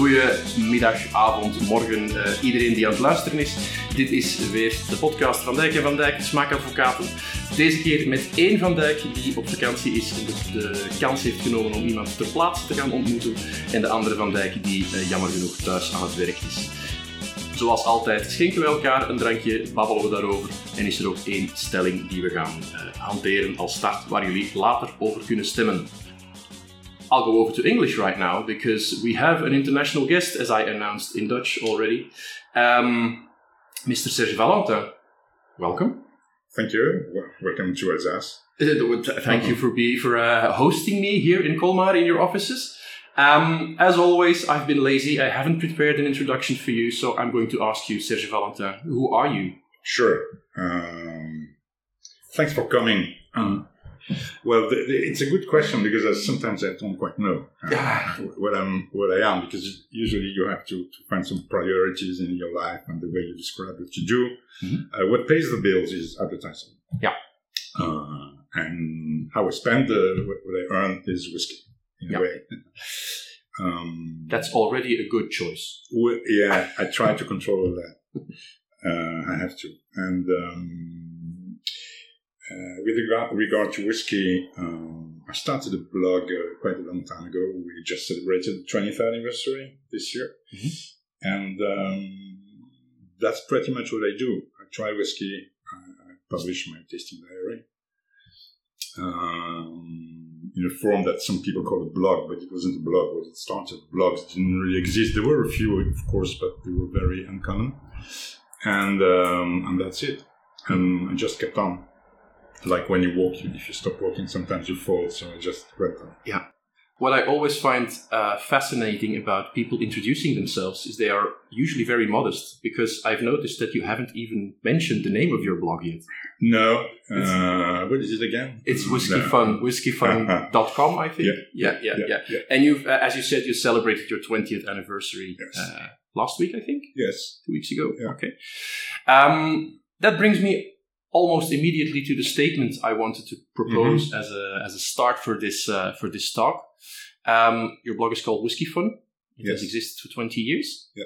Goedemiddag, avond, morgen, uh, iedereen die aan het luisteren is. Dit is weer de podcast van Dijk en Van Dijk, Smaakadvocaten. Deze keer met één Van Dijk die op vakantie is en de kans heeft genomen om iemand ter plaatse te gaan ontmoeten. En de andere Van Dijk die uh, jammer genoeg thuis aan het werk is. Zoals altijd schenken we elkaar een drankje, babbelen we daarover en is er ook één stelling die we gaan uh, hanteren als start waar jullie later over kunnen stemmen. I'll go over to English right now because we have an international guest, as I announced in Dutch already. Um, Mr. Serge Valentin, welcome. Thank you. Welcome to Alsace. Thank you for be, for uh, hosting me here in Colmar in your offices. Um, as always, I've been lazy. I haven't prepared an introduction for you, so I'm going to ask you, Serge Valentin, who are you? Sure. Um, thanks for coming. Um, well, the, the, it's a good question because I, sometimes I don't quite know uh, what I'm, what I am. Because usually you have to, to, find some priorities in your life and the way you describe what you do. Mm-hmm. Uh, what pays the bills is advertising. Yeah. Uh, and how I spend the, what I earn is whiskey in yeah. a way. Um, That's already a good choice. Yeah, I try to control that. Uh, I have to, and. Um, with regard, regard, to whiskey, um, I started a blog uh, quite a long time ago. We just celebrated the 20th anniversary this year. Mm-hmm. And um, that's pretty much what I do. I try whiskey, I, I publish my tasting diary um, in a form that some people call a blog, but it wasn't a blog. When it started, blogs didn't really exist. There were a few, of course, but they were very uncommon. And, um, and that's it. And I just kept on like when you walk, if you stop walking, sometimes you fall. So I just went on. Yeah. What I always find uh, fascinating about people introducing themselves is they are usually very modest because I've noticed that you haven't even mentioned the name of your blog yet. No. Uh, what is it again? It's whiskey no. fun, whiskyfun.com, I think. Yeah, yeah, yeah. yeah, yeah. yeah. And you've, uh, as you said, you celebrated your 20th anniversary yes. Uh, last week, I think. Yes. Two weeks ago. Okay. Um, that brings me almost immediately to the statement I wanted to propose mm-hmm. as a as a start for this uh, for this talk. Um, your blog is called Whisky Fun. It yes. has existed for twenty years. Yeah.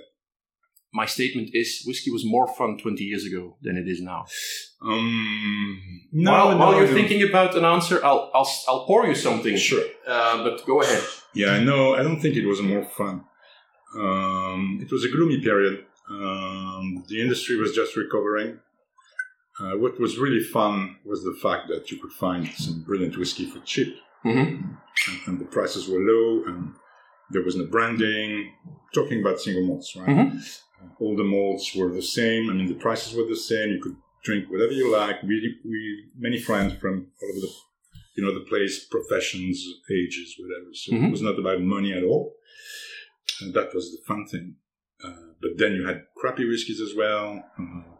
My statement is whiskey was more fun 20 years ago than it is now. Um, no, while, no, while you're no. thinking about an answer, I'll, I'll, I'll pour you something. Sure. Uh, but go ahead. Yeah, no, I don't think it was more fun. Um, it was a gloomy period. Um, the industry was just recovering. Uh, what was really fun was the fact that you could find some brilliant whiskey for cheap, mm-hmm. and, and, the prices were low, and there was no branding. Talking about single malts, right? Mm-hmm. Uh, all the malts were the same. I mean, the prices were the same. You could drink whatever you like. We, we many friends from all over the, you know, the place, professions, ages, whatever. So mm-hmm. it was not about money at all. And that was the fun thing. Uh, but then you had crappy whiskies as well. Uh,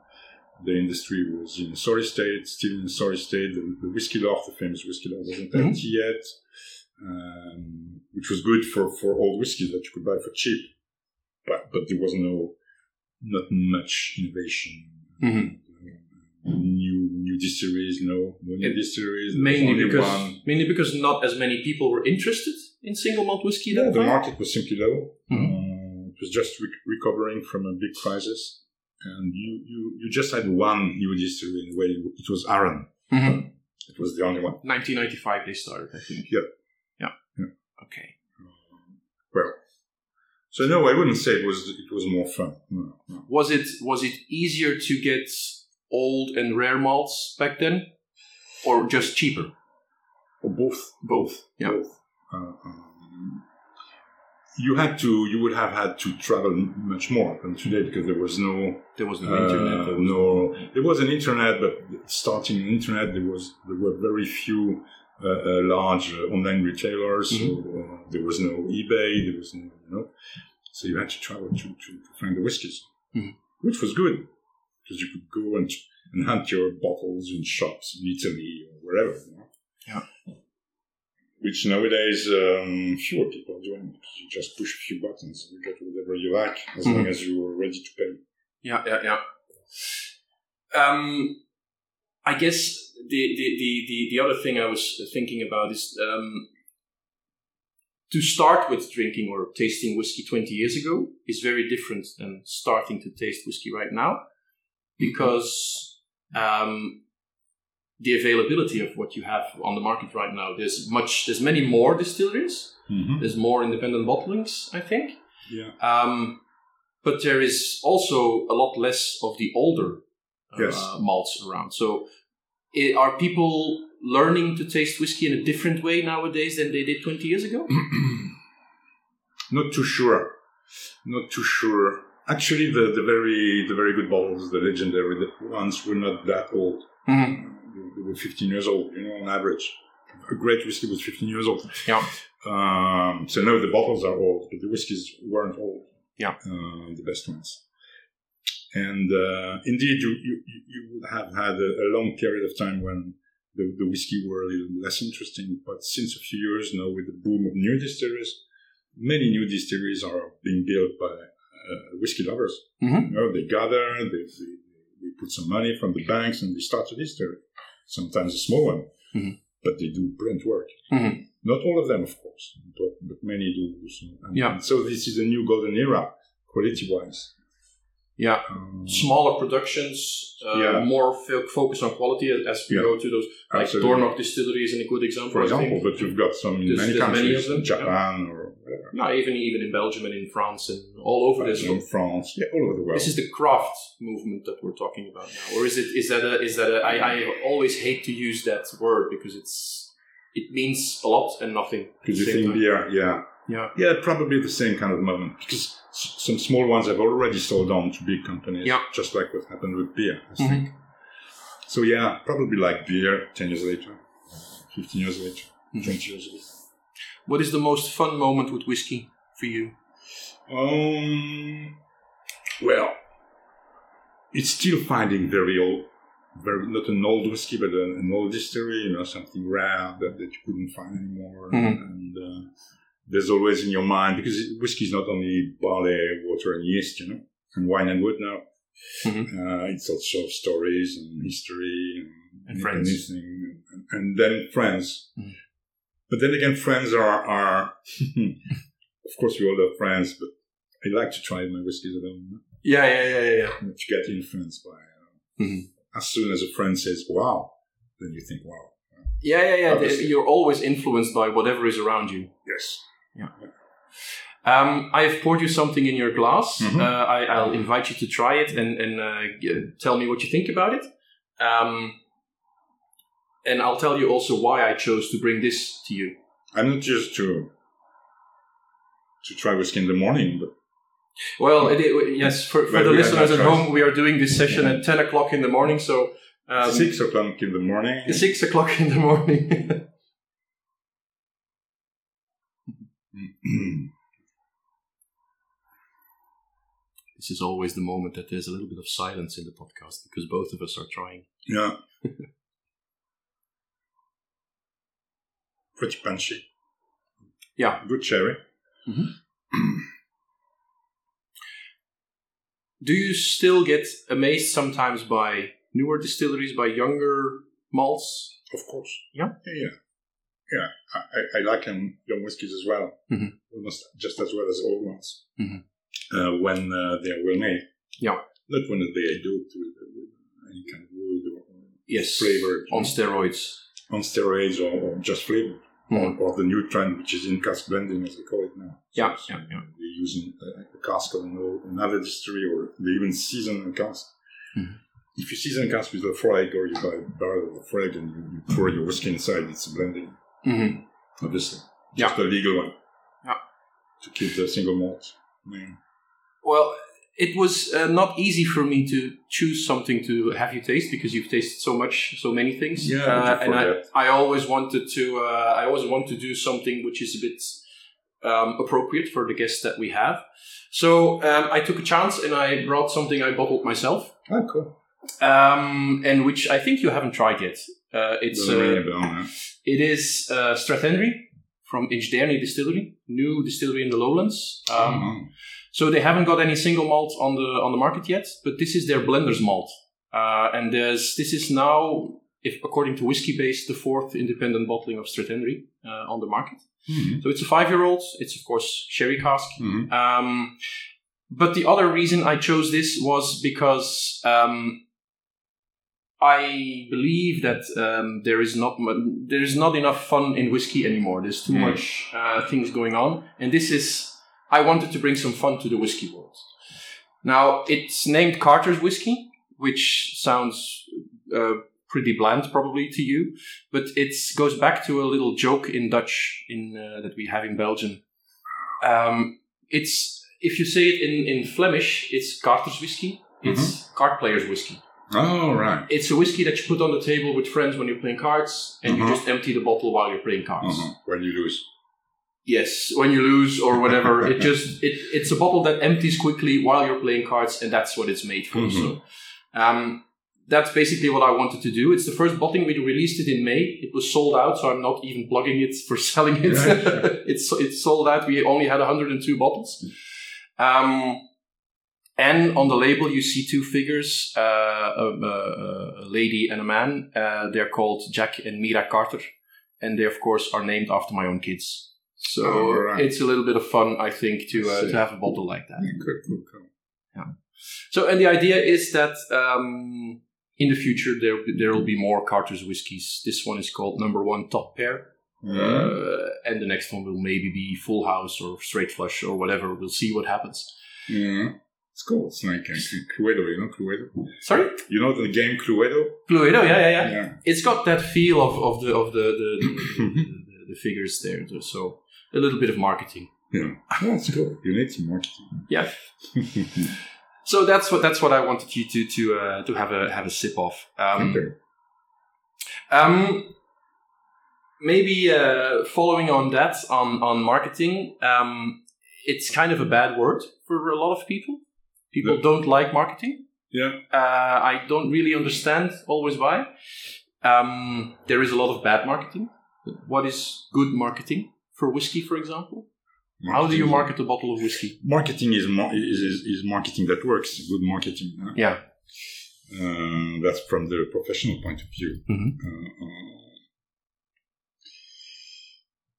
the industry was in a sorry state, still in a sorry state. The, the whisky loch, the famous whisky loch, wasn't mm-hmm. empty yet, um, which was good for, for old whiskies that you could buy for cheap. But but there was no not much innovation. Mm-hmm. New new distilleries, no, no new distilleries. Mainly because one. mainly because not as many people were interested in single malt whiskey. Yeah, the market was simply low. Mm-hmm. Uh, it was just re- recovering from a big crisis and you, you, you just had one new distillery in a way. It was Arran. Mm-hmm. It was the only one. 1995 they started, I think. Yeah. Yeah. yeah. Okay. Um, well, so no, I wouldn't say it was it was more fun. No, no. Was it was it easier to get old and rare malts back then, or just cheaper? Or both. Both. Yeah. Both. Uh, um, you had to you would have had to travel much more than today because there was no there was no uh, internet there was no there was an internet but starting an internet there was there were very few uh, uh, large uh, online retailers mm-hmm. so uh, there was no ebay there was no you know so you had to travel to, to, to find the whiskies mm-hmm. which was good because you could go and and hunt your bottles in shops in italy or wherever you know? yeah which nowadays um, fewer people are doing because you just push a few buttons and you get whatever you like as mm-hmm. long as you are ready to pay. Yeah, yeah, yeah. Um, I guess the, the, the, the, the other thing I was thinking about is um, to start with drinking or tasting whiskey 20 years ago is very different than starting to taste whiskey right now because um, the availability of what you have on the market right now there's much there's many more distilleries Mhm. there's more independent bottlings i think Yeah. um, but there is also a lot less of the older uh, Yes. malts around so i are people learning to taste whiskey in a different way nowadays than they did 20 years ago Not too sure. Not too sure. Actually, the, the very the very good bottles, the legendary ones, were not that old. Mhm. They were 15 years old, you know, on average. A great whiskey was 15 years old. Yeah. Um, so now the bottles are old, but the whiskies weren't old. Yeah. Uh, the best ones. And uh, indeed, you, you, you- would have had a, a long period of time when the, the whiskey were a little less interesting. But since a few years now, with the boom of new distilleries, many new distilleries are being built by uh, whiskey lovers. Mhm. You know, they gather, they, they, they put some money from the banks, and they start a distillery. Sometimes a small one, Mhm. but they do print work. Mhm. Not all of them, of course, but, but many do. So, and, Yeah. so this is a new golden era, quality-wise. Yeah Um, smaller productions, uh, Yeah. more fo- focus on quality as we Yeah. go to those. Like Absolutely. Dornoch Distillery is a good example. for I example, think. but you've got some in There's- many there's many countries, of them, Japan or whatever. no, even even in Belgium and in France and all over this. in France, yeah, all over the world. This is the craft movement that we're talking about now, or is it? Is that a? Is that a? I, I always hate to use that word because it's it means a lot and nothing. Because you think beer, yeah. Yeah. Yeah, probably the same kind of moment. Because s- some small ones have already sold on to big companies, Yeah. just like what happened with beer, I Mhm. think. So, yeah, probably like beer 10 years later, 15 years later, Mhm. 20 years later. What is the most fun moment with whiskey for you? Um, well, it's still finding very old, very not an old whiskey, but an, an old distillery. You know, something rare that, that you couldn't find anymore. Mhm. And uh, there's always in your mind because whiskey is not only barley, water, and yeast. You know, and wine and wood now. Mhm. Uh, it's also stories and history and, And friends. and, and then friends. Mhm. But then again, friends are are. of course, we all have friends, but I like to try my whiskeys at home. Yeah, yeah, yeah, yeah. yeah. To get influenced by. Uh, Mhm. As soon as a friend says "Wow," then you think "Wow." Yeah, yeah, yeah. Obviously. You're always influenced by whatever is around you. Yes. Um, I have poured you something in your glass. Mhm. Uh, I, I'll invite you to try it and, and uh, g- tell me what you think about it. Um, and I'll tell you also why I chose to bring this to you. I'm not just to to try whiskey in the morning, but Well, it, it- yes, for, for the listeners at home, we are doing this session at 10 o'clock in the morning. So, um, six o'clock in the morning. 6 o'clock in the morning. this is always the moment that there's a little bit of silence in the podcast because both of us are trying. yeah. Pretty punchy. Yeah. Good cherry. Mm-hmm. Do you still get amazed sometimes by newer distilleries, by younger malts? Of course. Yeah? Yeah. Yeah. I, I, I like um, young whiskies as well. Mhm. Almost just as well as old ones. Mhm. Uh, when uh, they are well made. Yeah. Not when they are doped with, with any kind of wood or Yes. flavored. On steroids. on steroids or, or just flavored. Mhm. Or, or the new trend, which is in cask blending, as they call it now. Yeah, So, yeah, yeah. They're using a, a cask of another distillery, or they even season a cask. Mhm. If you season a cask with a frag, or you buy a barrel of a frag and you, you pour your whiskey inside, it's blending, hmm obviously. Yeah. Just a legal one. Yeah. To keep the single malt. Yeah. Well, it was uh, not easy for me to choose something to have you taste because you've tasted so much, so many things. Yeah, uh, and I. I always wanted to. Uh, I always want to do something which is a bit um, appropriate for the guests that we have. So um, I took a chance and I brought something I bottled myself, Ah, cool. um, and which I think you haven't tried yet. Uh, it's uh, a bell, huh? it is uh, Strathendry from Inchdairnie Distillery, new distillery in the Lowlands. Um, Oh. so they haven't got any single malt on the on the market yet, but this is their blender's malt, uh, and there's this is now, if according to Whiskybase, the fourth independent bottling of Strathendry uh, on the market. Mhm. So it's a five-year-old. It's of course sherry cask. Mhm. Um, but the other reason I chose this was because um, I believe that um, there is not there is not enough fun in whiskey anymore. There's too Mm. much uh, things going on, and this is I wanted to bring some fun to the whiskey world. Now it's named Carter's whiskey, which sounds uh, pretty bland probably to you, but it goes back to a little joke in Dutch in uh, that we have in Belgium. Um, it's if you say it in, in Flemish, it's Carter's whiskey. It's card player's whiskey. Oh, right. It's a whiskey that you put on the table with friends when you're playing cards, and you Uh-huh. just empty the bottle while you're playing cards. Uh-huh. When you lose. Yes, when you lose or whatever, it just it, it's a bottle that empties quickly while you're playing cards, and that's what it's made for. Mhm. So, um, that's basically what I wanted to do. It's the first bottling we released it in May. It was sold out, so I'm not even plugging it for selling it. Right. it's it's sold out. We only had 102 bottles. Um, and on the label, you see two figures, uh, a, a, a lady and a man. Uh, they're called Jack and Mira Carter, and they, of course, are named after my own kids. So Oh, right. it's a little bit of fun, I think, to uh, to have a bottle like that. Cool, cool, cool. So, and the idea is that um, in the future there there will be more Carter's whiskies. This one is called Number One Top Pair, uh, and the next one will maybe be Full House or Straight Flush or whatever. We'll see what happens. Yeah. It's cool. It's like uh, Cluedo, you know Cluedo? Sorry, You know the game Cluedo? Cluedo. Yeah, yeah, yeah. Yeah. It's got that feel of, of the of the the, the, the, the figures there. So a little bit of marketing. Yeah. That's cool. You need some marketing. Yeah. So that's what that's what I wanted you to to uh, to have a have a sip of. Um, okay. Um, maybe uh, following on that on on marketing, um, it's kind of a bad word for a lot of people. People Yeah. don't like marketing. Yeah. Uh, I don't really understand always why. Um, there is a lot of bad marketing. What is good marketing for whiskey, for example? How do you market a bottle of whiskey? Marketing is, mar- is, is, is marketing that works. Good marketing. huh? Yeah. Uh, that's from the professional point of view. Mhm. Uh, uh,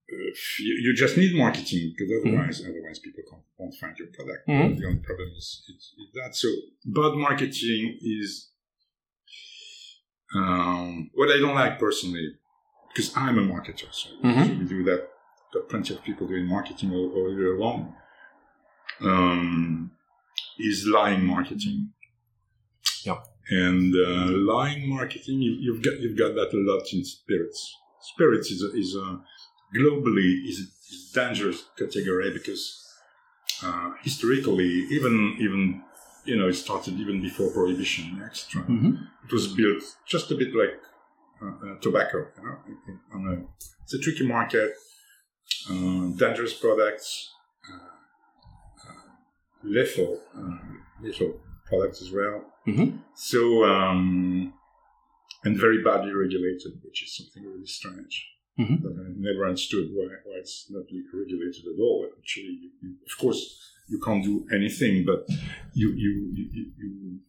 you, you just need marketing because otherwise, otherwise people won't find your product. Mhm. The only problem is, is, is that. So bad marketing is um, what I don't like personally because I'm a marketer. So, Mhm. so we do that. Got plenty of people doing marketing all, all year long. Um, is lying marketing. Yeah. And uh, lying marketing, you, you've got you've got that a lot in spirits. Spirits is a, is a globally is a dangerous category because uh, historically, even even you know, it started even before prohibition, etc. Mm-hmm. It was built just a bit like uh, uh, tobacco. You know? on a, it's a tricky market, uh, dangerous products, uh, uh, lethal, uh, lethal products as well. Mhm. So, um, and very badly regulated, which is something really strange. Mhm. But I never understood why, why it's not regulated at all. Actually, you, you, of course, you can't do anything, but you, you, you, you, you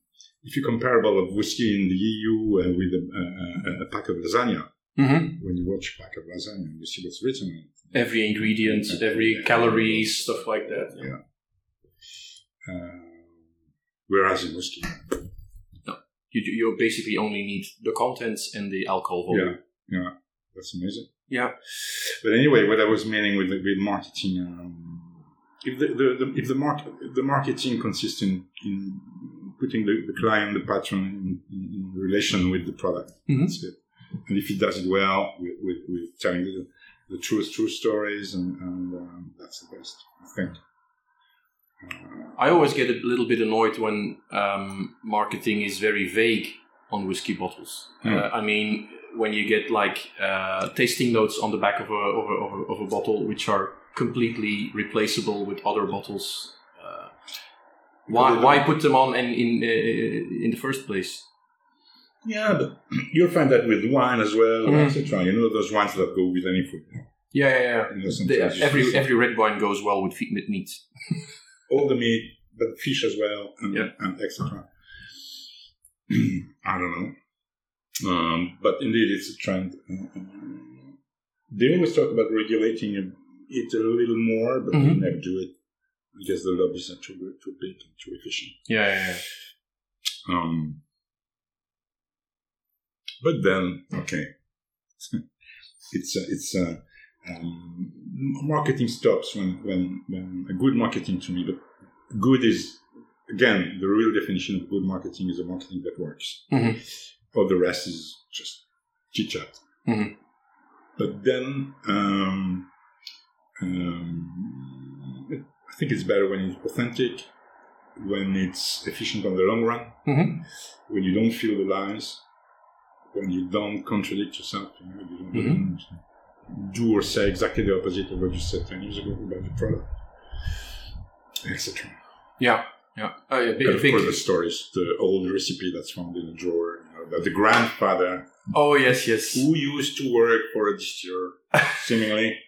if you're comparable of whiskey in the EU uh, with a, a, a pack of lasagna, Mm-hmm. when you watch a pack of lasagna, you see what's written on it. Every ingredient, every calories, stuff like that. Yeah. Uh, whereas in whiskey, no, You, you basically only need the contents and the alcohol volume. Yeah, yeah, that's amazing. Yeah. But anyway, what I was meaning with with marketing, um, if the, the, the if the market the marketing consists in, in putting the, the client, the patron, in, in, relation with the product, Mhm. that's it. And if he does it well, with, with, with telling the, the truth, true stories, and, and um, that's the best, I think. Uh, I always get a little bit annoyed when um, marketing is very vague on whiskey bottles. Hmm. Uh, I mean, when you get like uh, tasting notes on the back of a, of, a, of, a, of a bottle, which are completely replaceable with other bottles. Uh, why, why put them on in in, uh, in the first place? yeah, but you'll find that with wine as well, Mhm. etc. You know those wines that go with any food. Yeah, yeah, yeah. You know, The- every every red wine goes well with with meat. all the meat, but fish as well, and, Yeah. and etc. I don't know, um, but indeed, it's a trend. Um, they always talk about regulating it a little more, but Mhm. we never do it because the lobbies are too too big and too efficient. Yeah, yeah, yeah. Um, but then, okay, it's uh, it's uh, um, marketing stops when when when a good marketing to me. But good is again the real definition of good marketing is a marketing that works. Mhm. All the rest is just chit chat. Mhm. But then. Um, um, I think it's better when it's authentic, when it's efficient on the long run, Mhm. when you don't feel the lies, when you don't contradict yourself, you know, you don't, don't do or say exactly the opposite of what you said 10 years ago about the product, etc. Yeah, yeah. Oh, yeah. Big, And of big. course, the stories, the old recipe that's found in the drawer, you know, that the grandfather Oh, yes, yes. who used to work for a distiller, seemingly.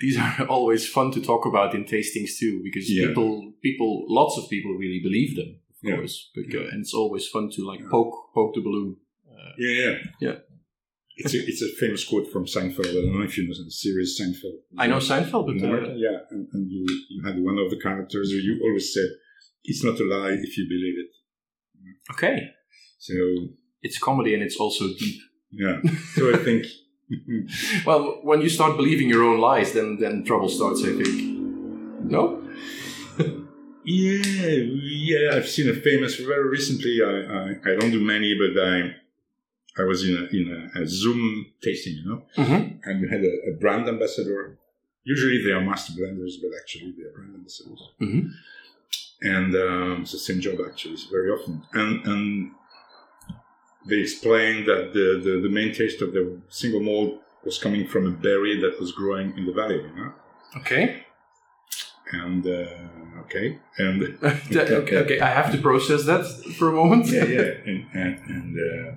These are always fun to talk about in tastings too, because Yeah. people, people, lots of people really believe them, of Yeah. course. Because, Yeah. And it's always fun to like poke, poke the balloon. Uh, yeah, yeah. Yeah. It's a, it's a famous quote from Seinfeld. I don't know if you know the series Seinfeld. I know Seinfeld, but uh, yeah, and, and you, you had one of the characters you always said, it's not a lie if you believe it. okay, So, it's comedy and it's also deep. yeah. So I think, Well, when you start believing your own lies, then then trouble starts. I think. No. yeah, yeah, I've seen a famous, very recently, I, I, I don't do many, but I, I was in a, in a, a Zoom tasting, you know, Mm-hmm. and you had a, a brand ambassador. Usually they are master blenders, but actually they are brand ambassadors. Mhm. And um, it's the same job actually, very often. And and they explained that the, the, the main taste of the single malt was coming from a berry that was growing in the valley, you know. Okay. And uh, okay, and okay. Okay. I have to process that for a moment. yeah, yeah, and and, and uh,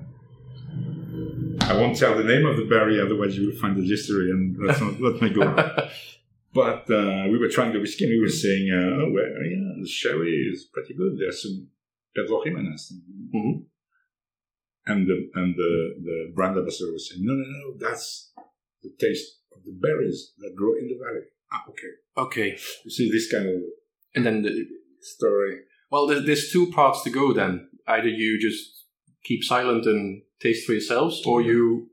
I won't tell the name of the berry, otherwise you will find the history, and not let me go. But uh, we were trying the whiskey, and we were saying, uh, "Oh, well, yeah, the sherry is pretty good. There's some Pedro Ximénez." Mhm. And the and the, the brand ambassador was saying, "No, no, no, that's the taste of the berries that grow in the valley." Ah, okay. Okay. You see this kind of And then, the, story. well, there's, there's two parts to go. Then either you just keep silent and taste for yourselves, or you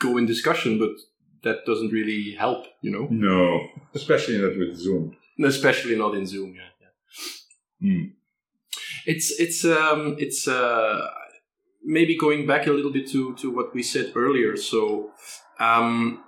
go in discussion, but that doesn't really help. You know, No, especially not with Zoom. especially not in Zoom. Yeah. yeah. Hmm. It's it's um it's uh maybe going back a little bit to to what we said earlier. So um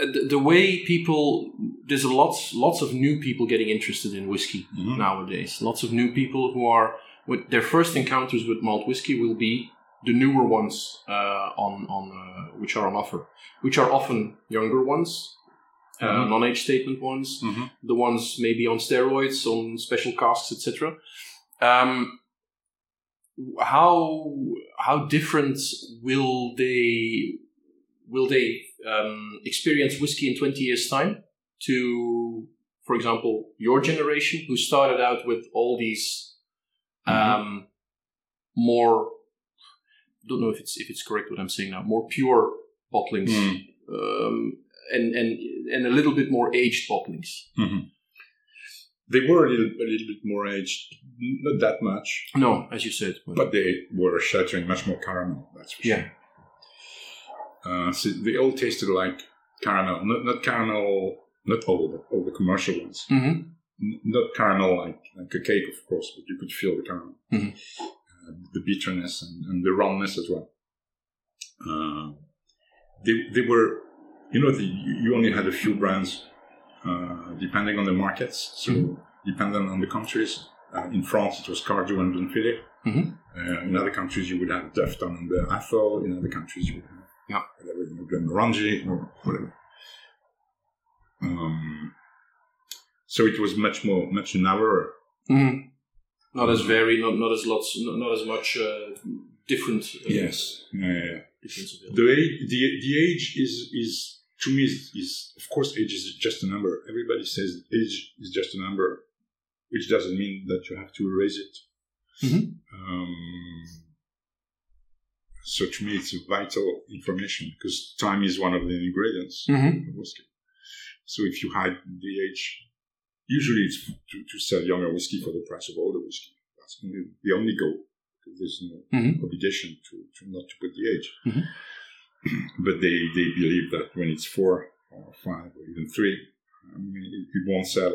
the, the way people there's a lots lots of new people getting interested in whiskey Mhm. nowadays. Lots of new people who are with their first encounters with malt whiskey will be the newer ones uh, on on uh, which are on offer, which are often younger ones, uh, Mhm. non-age statement ones, Mhm. the ones maybe on steroids, on special casks, etc. Um, how how different will they will they um, experience whiskey in twenty years' time to, for example, your generation who started out with all these um, more don't know if it's if it's correct what I'm saying now more pure bottlings Mm. um, and and and a little bit more aged bottlings. They were a little, a little bit more aged, not that much, No, as you said, but they were shattering much more caramel. That's for Yeah. sure. Uh, so they all tasted like caramel, not not caramel, not all, but all the commercial ones. hmm N- Not caramel like like a cake, of course, but you could feel the caramel, Mhm. uh, the bitterness and, and the roundness as well. Uh, they they were, you know, the, you only had a few brands uh, depending on the markets. So Mhm. depending on the countries. Uh, in France, it was Cardhu and. Mhm. Uh, in other countries, you would have Defton and the Athol. In other countries, you would have Yeah. know, Glenmorangie or whatever. Um, so it was much more, much narrower. hmm Not as very, not not as lots, not, not as much uh, different. Uh, Yes. Yeah, yeah, yeah. The age, the, the age is is to me is, is of course age is just a number. Everybody says age is just a number, which doesn't mean that you have to erase it. Mhm. Um, So to me, it's a vital information because time is one of the ingredients Mm-hmm. of whiskey. So if you hide the age, usually it's to, to sell younger whiskey for the price of older whiskey. That's only, the only goal. Because there's no Mhm. obligation to, to not to put the age. Mhm. but they, they believe that when it's four or five or even three, I mean, it, it won't sell.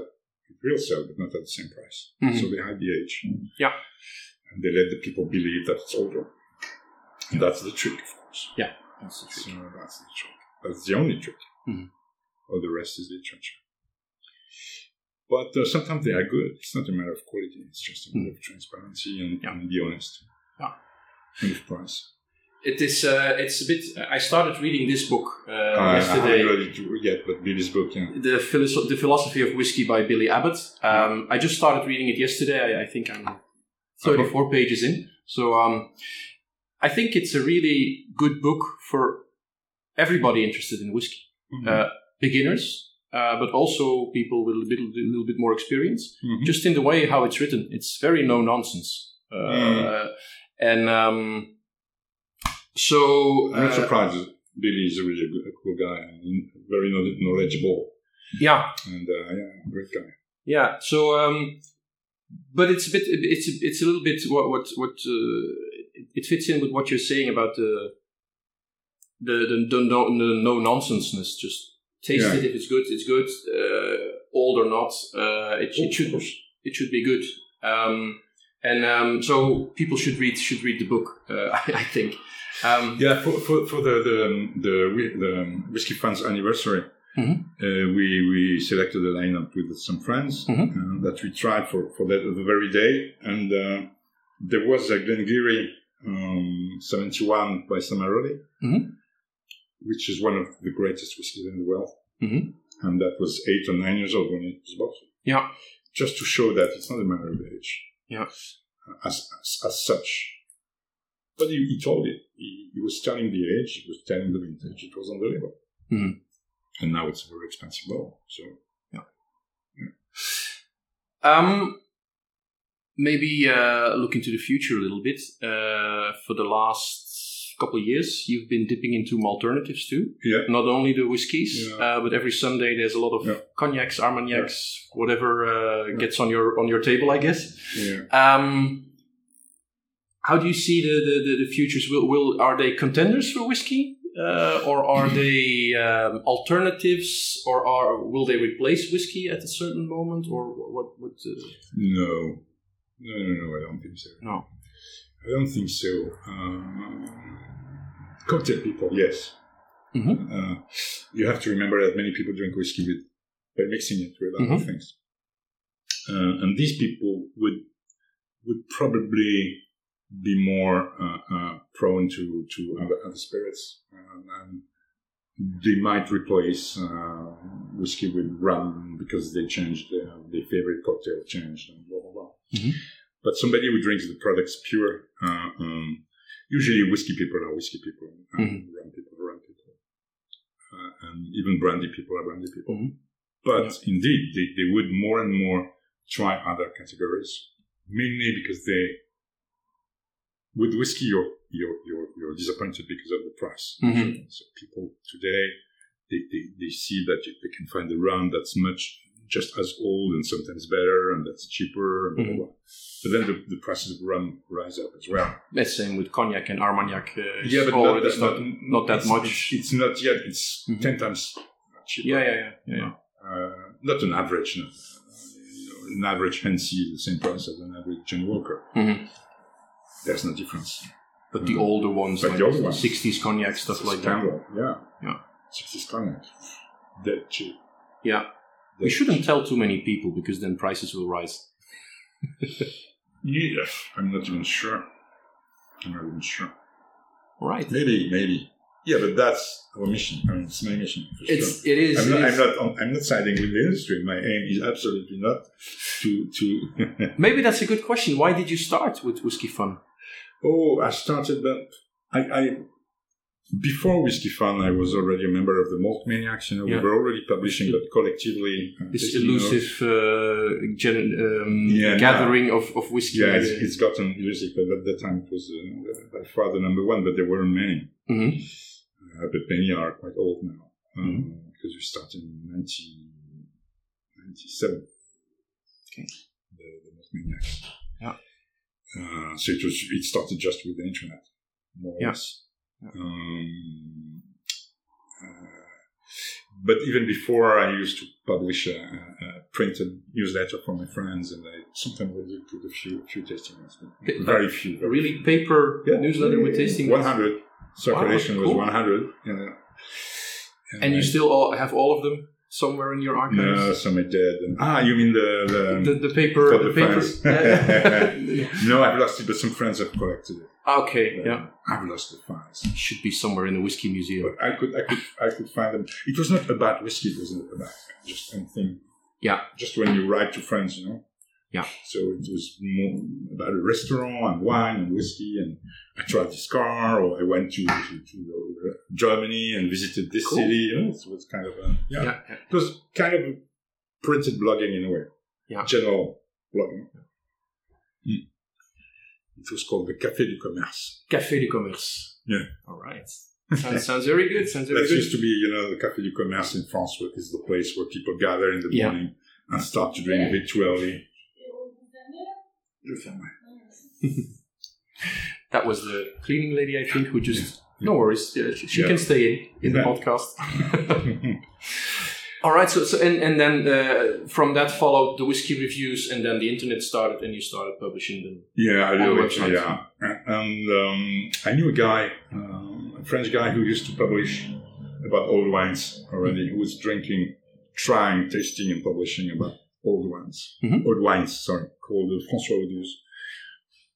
It will sell, but not at the same price. Mhm. So they hide the age. Yeah. And they let the people believe that it's older. And that's the trick, of course. That's the So that's the trick. That's the only trick. Mhm. All the rest is literature. But uh, sometimes they are good. It's not a matter of quality. It's just a matter of transparency and, Yeah. and be honest. Yeah. And of price. It is. Uh, it's a bit. I started reading this book uh, I yesterday. haven't read it yet, but Billy's book, yeah. the, philosoph- the philosophy of whiskey by Billy Abbott. Um, I just started reading it yesterday. I, I think I'm 34 pages in. So um, I think it's a really good book for everybody interested in whiskey. Mhm. Uh, beginners, uh, but also people with a little, bit- little bit more experience. Mhm. Just in the way how it's written, it's very no nonsense. Uh, Mm. And um, so I'm not uh, surprised. Billy is a really good, a cool guy and very knowledgeable. yeah, And uh, yeah, great guy. Yeah. So, um, but it's a bit. It's a, it's a little bit what what what uh, it fits in with what you're saying about the the the, the, no, the no nonsenseness. Just taste Yeah. it. If it's good, it's good. Uh, old or not, uh, it, it should it should be good. Um, and um, so people should read should read the book. Uh, I, I think. Um, Yeah, for, for, for the the um, the, the um, whiskey funds anniversary, Mhm. uh, we we selected a lineup with some friends Mhm. uh, that we tried for for that the very day, and uh, there was a Glen Garioch um, seventy one by Samaroli, Mhm. which is one of the greatest whiskeys in the world, Mhm. and that was eight or nine years old when it was bought. Yeah. just to show that it's not a matter of age. Yeah. As, as, as such. But he, he told it. He, he was telling the age, he was telling the vintage. It was on the label. Mhm. And now it's a very expensive bottle. So Um, maybe uh, look into the future a little bit. Uh, for the last couple of years, you've been dipping into alternatives too. yeah, Not only the whiskies, Yeah. uh, but every Sunday there's a lot of Yeah. cognacs, armagnacs, whatever uh, gets on your on your table, I guess. yeah. Um, how do you see the, the, the, the futures? Will, will are they contenders for whiskey, uh, or are they um, alternatives, or are will they replace whiskey at a certain moment, or what? What? Uh, No, no, no, no. I don't think so. no. I don't think so. Um, cocktail people, yes. Mhm. Uh, you have to remember that many people drink whiskey with by mixing it with other Mhm. things, uh, and these people would would probably be more uh, uh, prone to to other, other spirits, um, and they might replace uh, whiskey with rum because they changed their, their favorite cocktail changed and Mhm. But somebody who drinks the products pure, uh, um, usually whiskey people are whiskey people, and Mhm. rum people are rum people, uh, and even brandy people are brandy people. Mhm. But indeed, they, they would more and more try other categories, mainly because they, with whiskey, you're, you're, you're, you're disappointed because of the price. Mhm. So people today, they, they, they see that they can find a rum that's much just as old and sometimes better and that's cheaper and blah, blah, Mhm. blah. But then the, the prices of rum rise up as well. That's same with cognac and armagnac. Uh, Yeah, but not, that, start- not, not that it's- much. It's, it's not yet. It's Mhm. ten times cheaper. yeah, yeah, yeah, yeah. yeah. Uh, not an average. No. Uh, you know, an average Hennessy is the same price as an average Johnnie Walker. Mhm. There's no difference. But the Mhm. older ones, But like the older ones. 60s cognac stuff like that. Yeah. Yeah. Sixties cognac. Dead cheap. Yeah. We shouldn't tell too many people because then prices will rise. Yeah, I'm not even sure. I'm not even sure. Right. Maybe, maybe. Yeah, but that's our mission. I mean, it's my mission for sure. It's it is. I'm it not, I'm not, I'm not siding with the industry. My aim is absolutely not to, to Maybe that's a good question. Why did you start with Whisky Fun? Oh, I started, but I, I before Whisky Fun, I was already a member of the Malt Maniacs. You know, Yeah. we were already publishing, but collectively. uh, This elusive uh, gen- um, Yeah, gathering of, of whiskey. Yeah, it's, it's gotten elusive, but at that time it was uh, by far the number one, but there weren't many. Mhm. Uh, but many are quite old now um, Mm-hmm. because we started in 19, 97. Okay. The, the Malt Maniacs. Yeah. Uh, so it was it started just with the internet, more or Yeah. less. Um, uh, but even before, I used to publish a, a, printed newsletter for my friends, and I sometimes would put a few few tasting notes, but Pa- very few. Very really paper Yeah. newsletter with tasting notes? 100 circulation cool. was 100. Yeah. And you I- still all have all of them somewhere in your archives? no, some are dead. Ah, you mean the the, the, the paper. the the paper. Yeah. no, I've lost it, but some friends have collected it. okay, yeah. I've lost the files. It Should be somewhere in the whiskey museum. But I could, I could, I could find them. It was not about whiskey. It was about just anything. Yeah. Just when you write to friends, you know. Yeah. So it was more about a restaurant and wine and whiskey, and I tried this car, or I went to to, to uh, Germany and visited this Cool. city. You know, it was kind of a yeah. Yeah. It was kind of printed blogging in a way. Yeah. General blogging. Mm. It was called the Café du Commerce. Café du Commerce. Yeah. All right. Sounds, sounds very good. Sounds very That good. used to be, you know, the Café du Commerce in France is the place where people gather in the Yeah. morning and start to drink a bit early. That was the cleaning lady, I think, who just. No worries. Yeah, she Yeah. can stay in in the podcast. All right. So, so and, and then uh, from that followed the whiskey reviews, and then the internet started, and you started publishing them. yeah, a On little the bit, website. yeah. And um, I knew a guy, um, a French guy who used to publish about old wines already, who was drinking, trying, tasting, and publishing about old wines. Mhm. Old wines, sorry, called uh, François Audouze.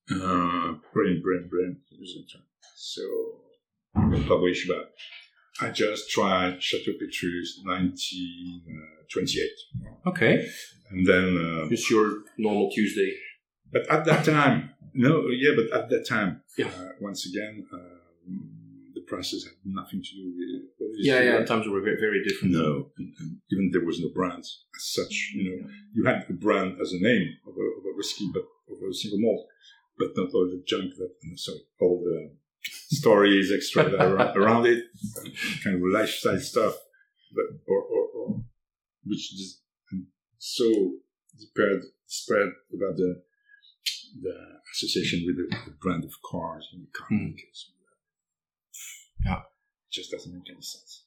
Uh, brilliant, brilliant. So, I published about I just tried Chateau Petrus 1928. Okay. And then, uh, Just your normal Tuesday. but at that time, no, yeah, but at that time, Yeah. uh, once again, um, prices had nothing to do with what it is Yeah, yeah. today. Times were very, very different. No, and, and even there was no brands as such. You know, you had the brand as a name of a, of a whiskey, but of a single malt, but not all the junk that, sorry, all the stories extra that are around, around it, kind of lifestyle stuff, but or, or, or which is so spread spread about the the association with the, the brand of cars and the car Hmm. makers. Yeah. It just doesn't make any sense.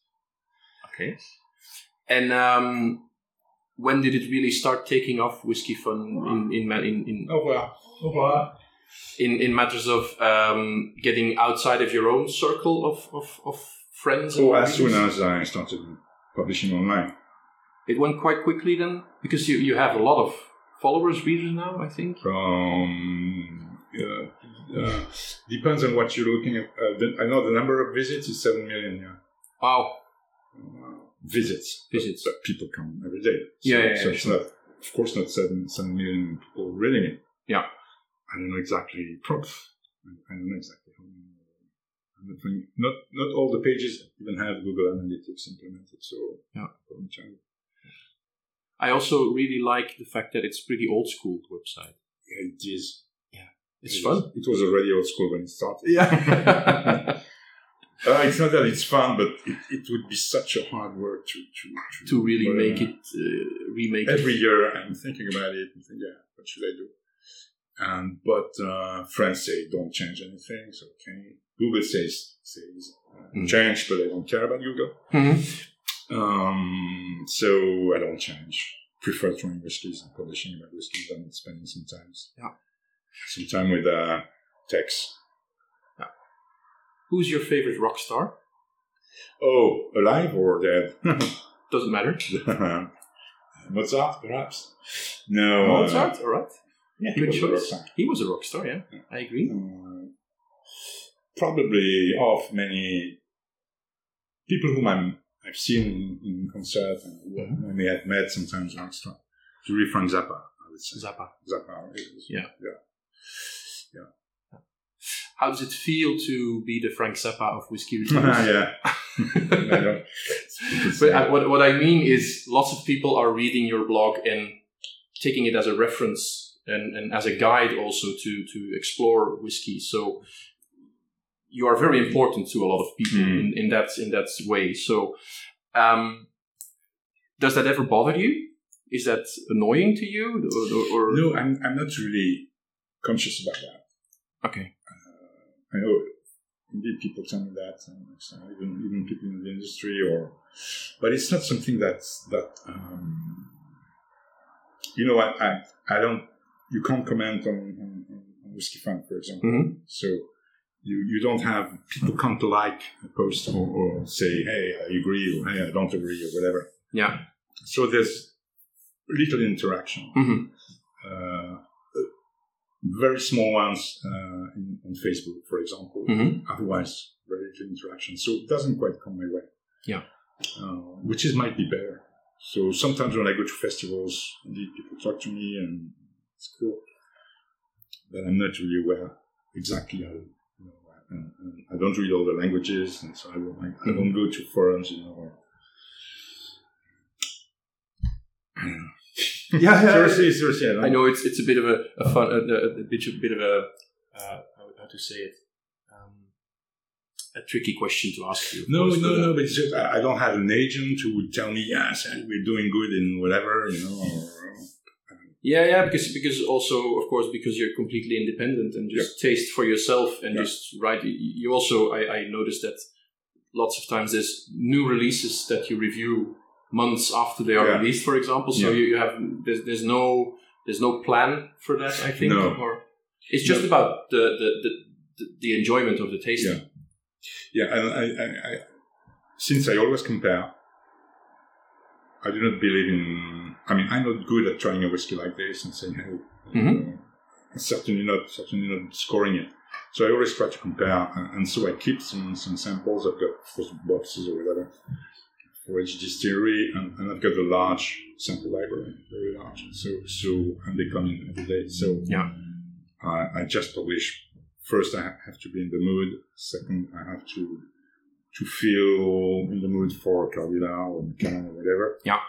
Okay. And um, when did it really start taking off whiskey fun in in in in, Au revoir. Au revoir. in, in matters of um, getting outside of your own circle of, of, of friends? and So as soon as I started publishing online, it went quite quickly then, because you, you have a lot of followers, readers now. I think. um, yeah, uh, depends on what you're looking at. Uh, the, I know the number of visits is seven million. Yeah, Wow. uh, visits, Visits. but people come every day. So, Yeah, yeah, so yeah, it's sure. not, of course, not seven seven million people reading it. Yeah. I don't know exactly. Prof. I don't know exactly how many. Not, not not all the pages even have Google Analytics implemented. So Yeah. I also really like the fact that it's pretty old school website. Yeah, it is. It's It fun. was- It was already old school when it started. Yeah. Uh, it's not that it's fun, but it, it would be such a hard work to to, to really uh, make it, uh, remake Every it. year, I'm thinking about it and think, yeah, what should I do? And but uh, friends say don't change anything. So okay, Google says says uh, Mm. change, but I don't care about Google. Mhm. Um, so I don't change. Prefer trying whiskeys and publishing about whiskeys and spending some time, Yeah. Some time with uh, text. Who's your favorite rock star? Oh, alive or dead? Doesn't matter. Mozart, perhaps. No, uh, Mozart, all right. yeah, he Good was a rock choice. star. He was a rock star, yeah. I agree. Uh, probably of many people whom I'm, I've seen in, concert and who Mhm. I may have met sometimes rock star. Julie Frank Zappa, I would say. Zappa. Zappa. is- Yeah. yeah. How does it feel to be the Frank Zappa of whiskey reviews? yeah. But uh, what, what I mean is, lots of people are reading your blog and taking it as a reference and, and as a guide also to, to explore whiskey. So you are very important to a lot of people Mm. in, in that in that way. So um, does that ever bother you? Is that annoying to you? Or, or, or- no, I'm, I'm not really conscious about that. Okay. I know indeed people tell me that, so even even people in the industry, or but it's not something that's that. Um, you know, I, I I don't. You can't comment on, on, on Whisky Fun, for example. Mhm. So you you don't have people can't like a post or, or say, hey, I agree, or hey, I don't agree, or whatever. Yeah. So there's little interaction. hmm Uh, very small ones uh, in, on Facebook, for example. hmm Otherwise, very little interaction. So it doesn't quite come my way. Yeah. Uh, which is might be better. So sometimes when I go to festivals, indeed people talk to me and it's cool. But I'm not really aware exactly how. You know, and, and I don't read all the languages, and so I I don't go to forums, you know. Or, Yeah, yeah. seriously, seriously, I don't I know it's it's a bit of a, a fun a, a, a bit a bit of a uh, how, how to say it um, a tricky question to ask you. No, course, no, but, uh, no. But it's just I I don't have an agent who would tell me, yes, we're doing good in whatever, you know. Or, Yeah, yeah, because because also of course because you're completely independent and just taste for yourself and Yeah. just write. You you also I, I noticed that lots of times there's new releases that you review months after they are Yeah. released, for example. So Yeah. you, you have there's there's no there's no plan for that. I think, No. or it's just No. about the the, the the enjoyment of the tasting. yeah, yeah. and I, I, I, since I always compare, I do not believe in. I mean, I'm not good at trying a whiskey like this and saying, "Hey," Mhm. uh, certainly not, certainly not scoring it. So I always try to compare, and, and so I keep some some samples. I've got boxes or whatever for each distillery, and, and I've got a large sample library, very large. So so and they come in every day. So Yeah. I, I just publish. First, I have to be in the mood. Second, I have to to feel in the mood for Cardina or Macallan or whatever. Yeah.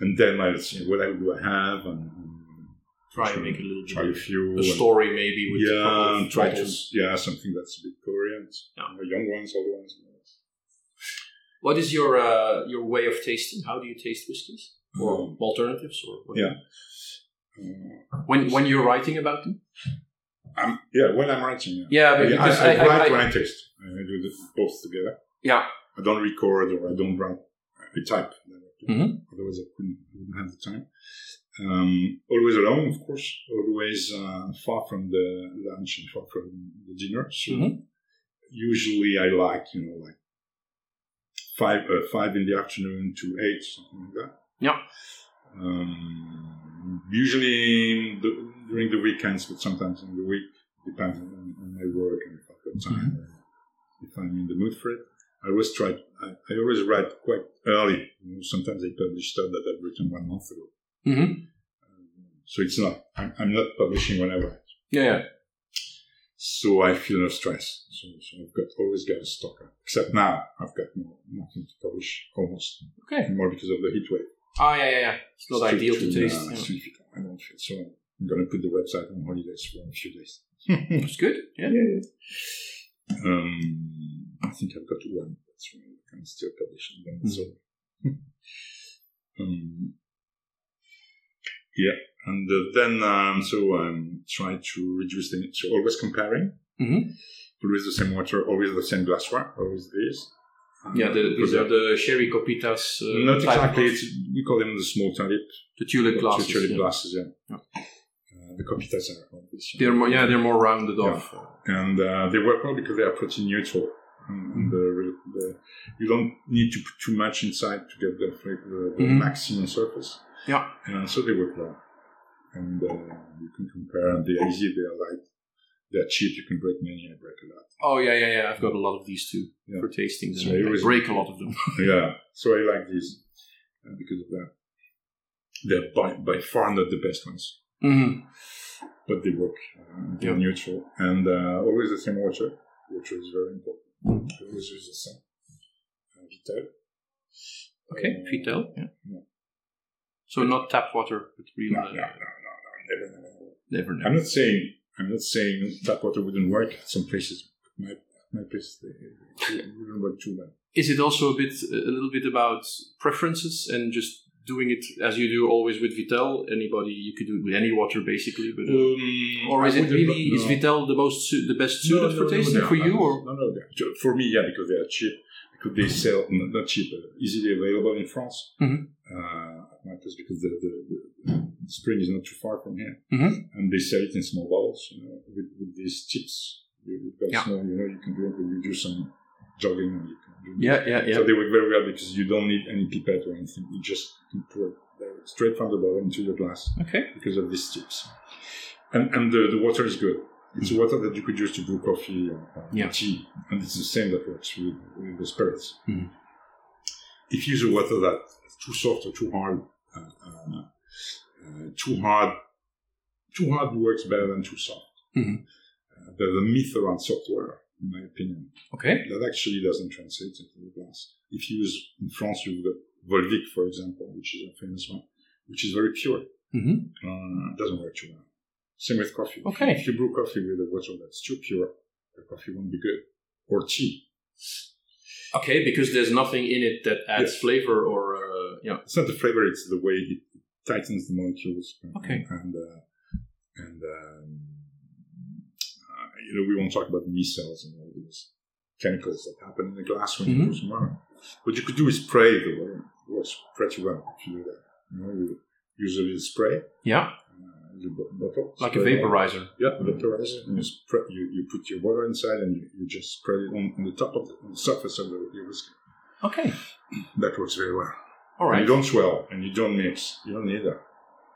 And then I'll see what I do I have and, and Try and make a little try a few. a story maybe with yeah, try to yeah something that's a bit coherent. Yeah. Young ones, old ones. What is your uh, your way of tasting? How do you taste whiskies or Um, alternatives or what? yeah. Uh, When when you're writing about them? I'm, yeah, when I'm writing, yeah. Yeah, but Yeah, because I, I, I, write I- when I taste. I do the, both together. Yeah. I don't record or I don't write. I type. Mhm. Otherwise, I couldn't, I wouldn't have the time. Um, always alone, of course. Always uh, far from the lunch and far from the dinner. So Mhm. usually, I like you know like five uh, five in the afternoon to eight something like that. Yeah. Um, usually the, during the weekends, but sometimes in the week, depends on, on my work and if I've got time, mm-hmm. if I'm in the mood for it. I always try. I, I always write quite early. You know, sometimes I publish stuff that I've written one month ago. Mhm. Um, so it's not. I'm, I'm not publishing when I write. Yeah, yeah. So I feel no stress. So, so I've got always got a stocker. Except now, I've got no, nothing to publish almost. Okay. More because of the heat wave. Oh, yeah, yeah, yeah. It's not It's ideal to taste. uh, yeah. it's too difficult. I don't feel so. I'm going to put the website on holidays for a few days. That's good. Yeah. Um, I think I've got one. That's one I can still publish. And then it's over. um, yeah, and uh, then um, so I'm trying to reduce the so always comparing. Mhm. Always the same water, always the same glassware, always this. Um, Yeah, the, these are the sherry copitas. Uh, not exactly. It's, we call them the small tulip. The tulip glasses. The tulip yeah. glasses, yeah. Yeah. Uh, the copitas are obvious. They're more, yeah, they're more rounded Yeah. off. and uh, they work well because they are protein neutral. And, and the, the, you don't need to put too much inside to get the, flavor, the, the Mhm. maximum surface. Yeah. And so they work well. And uh, you can compare, and they're easy, they're light, they're cheap, you can break many, I break a lot. Oh, yeah, yeah, yeah. I've got a lot of these too Yeah. for tastings. So I break a lot of them. yeah, so I like these uh, because of that. They're by, by far not the best ones. hmm but they work. Uh, they're Yeah. neutral and uh, always the same water, which is very important. Mhm. Always use the same. Uh, Vittel. Okay, Uh, Vittel. Yeah. yeah. So not tap water, but real. No, uh, no, no, no, no, never, never, never. Never know. I'm not saying I'm not saying tap water wouldn't work at some places. My my place it wouldn't work too bad. Is it also a bit, a little bit about preferences and just doing it as you do always with Vittel? Anybody, you could do it with any water basically, but. uh, Um, or is it wouldn't- really is no. Vittel the most su- the best suited No, for no, no, tasting for are- you no, or no no they're- for me yeah because they are cheap because they sell not, not cheap uh, easily available in France Mhm. uh, because the, the, the, spring is not too far from here Mhm. and they sell it in small bottles you know, with, with these chips you, you've got Yeah. small you know you can when you do some jogging and you can yeah yeah yeah so they work very well because you don't need any pipette or anything you just can pour it straight from the bottle into your glass okay because of these tips. And, and the, the water is good. It's water that you could use to brew coffee or, or Yeah. tea, and it's the same that works with, with the spirits. Mhm. If you use a water that's too soft or too hard, too hard, too hard works better than too soft. Mhm. Uh, there's a myth around software, in my opinion, okay that actually doesn't translate into the glass. If you use in France, you've got Volvic, for example, which is a famous one, which is very pure hmm uh, it doesn't work too well. Same with coffee. Okay. If you brew coffee with a water that's too pure, the coffee won't be good. Or tea. okay because there's nothing in it that adds Yes. flavor or uh, yeah It's not the flavor; it's the way it tightens the molecules. Okay. And uh, and um, uh, you know we won't talk about the micelles and all these chemicals that happen in the glass when Mhm. you some water. What you could do is spray the water. It works pretty well if you do that. You know, you use a little spray. yeah Uh, bottle, like a spray vaporizer Yeah, vaporizer. And you, spread, you, you put your water inside and you, you just spread it on, on the top of the, on the surface of the, your whiskey. okay That works very well. All And you don't swell and you don't mix. You don't need that.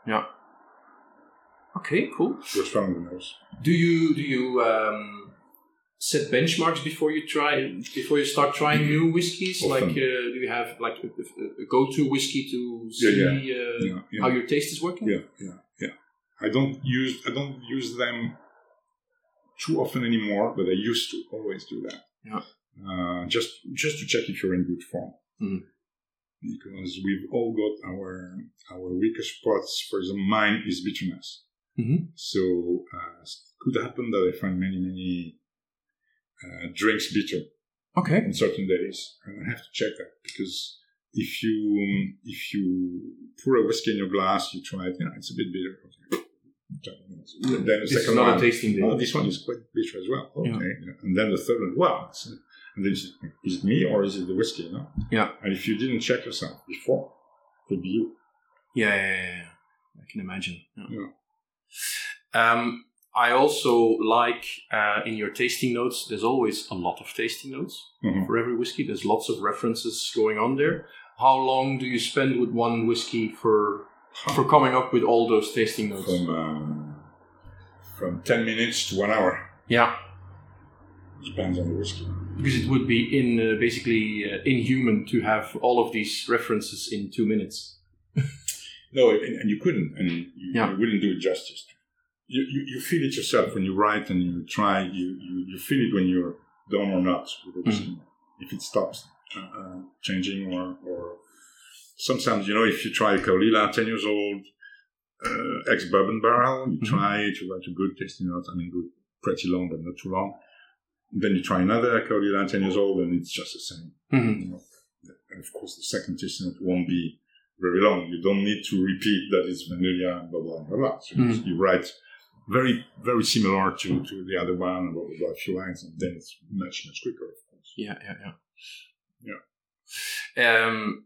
Yeah. Okay cool It goes from the nose. do you do you um, set benchmarks before you try before you start trying new whiskeys Often. like uh, do you have like a, a- a go-to whiskey to see Yeah, Uh, Yeah, yeah, how your taste is working yeah, yeah, yeah. I don't use I don't use them too often anymore, but I used to always do that. Yeah. Uh, just just to check if you're in good form. Mhm. Because we've all got our our weaker spots. For example, mine is bitterness. Mhm. So uh, it could happen that I find many many uh, drinks bitter okay on certain days, and I have to check that because if you if you pour a whiskey in your glass, you try it, you know, it's a bit bitter. Okay. And then the this is second not one, a tasting day oh, this one is quite bitter as well. Okay, and then the third one, wow. it's- You say, is it me or is it the whiskey? You know? Yeah. And if you didn't check yourself before, it could be you. Yeah, yeah, yeah, yeah. I can imagine. Yeah. Um, I also like uh, in your tasting notes. There's always a lot of tasting notes Mhm. for every whiskey. There's lots of references going on there. How long do you spend with one whiskey for for coming up with all those tasting notes? From uh, from ten minutes to one hour. Yeah, Depends on the whiskey. Because it would be in uh, basically uh, inhuman to have all of these references in two minutes. No, and, and you couldn't, and you, Yeah. you wouldn't do it justice. You, you you feel it yourself when you write and you try. You you, you feel it when you're done or not whiskey. If it stops uh, uh, changing, or or sometimes you know if you try a Caol Ila, ten years old, uh, ex bourbon barrel, you Mhm. try to write a good tasting note. I mean, good, pretty long, but not too long. Then you try another Caol Ila, ten years old, and it's just the same. Mhm. You know? And of course, the second tasting won't be very long. You don't need to repeat that it's vanilla and blah blah blah blah. So you- Mhm. you write very very similar to, to the other one, blah blah blah, a few lines, and then it's much much quicker, of course. Yeah, yeah, yeah. Yeah. Um,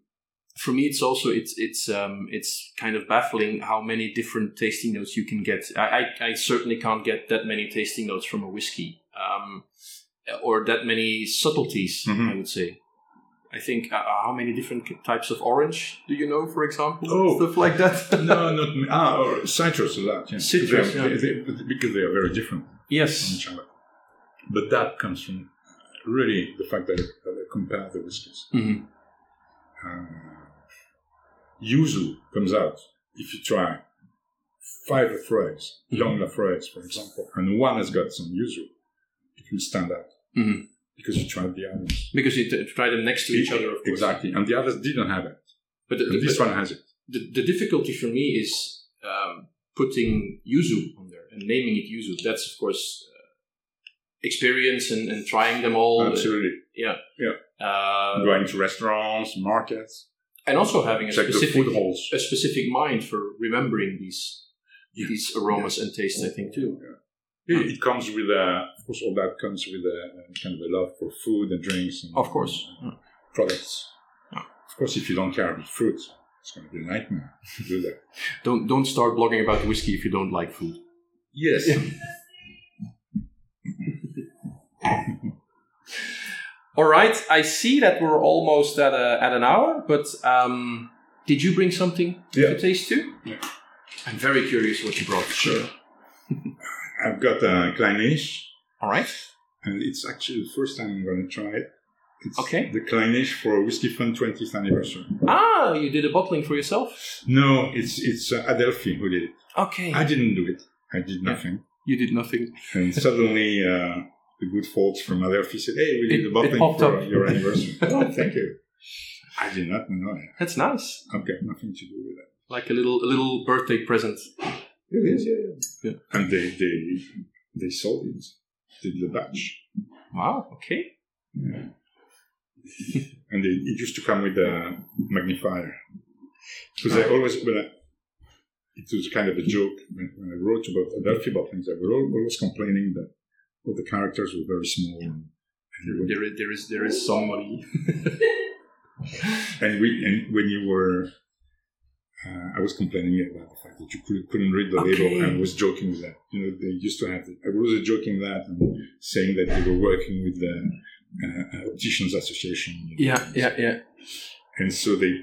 for me, it's also it's it's um, it's kind of baffling how many different tasting notes you can get. I, I, I certainly can't get that many tasting notes from a whiskey, um, or that many subtleties. Mhm. I would say. I think uh, uh, how many different types of orange do you know, for example, Oh. stuff like that. no, not ah, or citrus a lot. Yeah. Citrus, They- yeah. they- they- because they are very different from yes. each other. But that comes from really the fact that, that they compare the whiskies. Mhm. uh, yuzu comes out if you try five Laphroaigs, Mhm. young Laphroaigs, for example, and one has got some yuzu, stand out Mhm. because you tried the others. Because you t- try them next to each other, of course. Exactly, and the others didn't have it. But the, this but one has it. the, the difficulty for me is um, putting yuzu on there and naming it yuzu. That's of course uh, experience and, and trying them all. Absolutely. Uh, Going to restaurants, markets, and also having a check specific a specific mind for remembering these Yeah. these aromas and tastes. I think too. It, it comes with, uh, of course, all that comes with a, a kind of a love for food and drinks and Of course. and products. Yeah. Of course, if you don't care about fruit, it's going to be a nightmare to do that. Don't don't start blogging about whiskey if you don't like food. Yes. All right, I see that we're almost at a, at an hour, but um, did you bring something Yeah. to taste too? Yeah. I'm very curious what you brought. Sure. I've got a Clynelish, All right. and it's actually the first time I'm going to try it. It's Okay. The Clynelish for Whisky Fun 20th anniversary. Ah, you did a bottling for yourself. No, it's it's uh, Adelphi who did it. Okay. I didn't do it. I did nothing. you did nothing. And suddenly, uh, the good folks from Adelphi said, "Hey, we It- did a it bottling for up. your anniversary." oh, thank you. I did not know. it. That's nice. I've got nothing to do with that. Like a little a little birthday present. It is, yeah, yeah. Yeah. And they they they sold it. Did a batch. Wow. Okay. Yeah. and it used to come with a magnifier. Because I ah. always, when I, it was kind of a joke when, when I wrote about Adelphi bottlings, I was al- always complaining that all the characters were very small. And, and, There, is, there is there is somebody. and, we, and when you were, uh, I was complaining about the fact that you couldn't, couldn't read the Okay. label and was joking with that. You know, they used to have, I was joking that and saying that they were working with the uh, Opticians Association. you know, yeah, yeah, yeah. and so they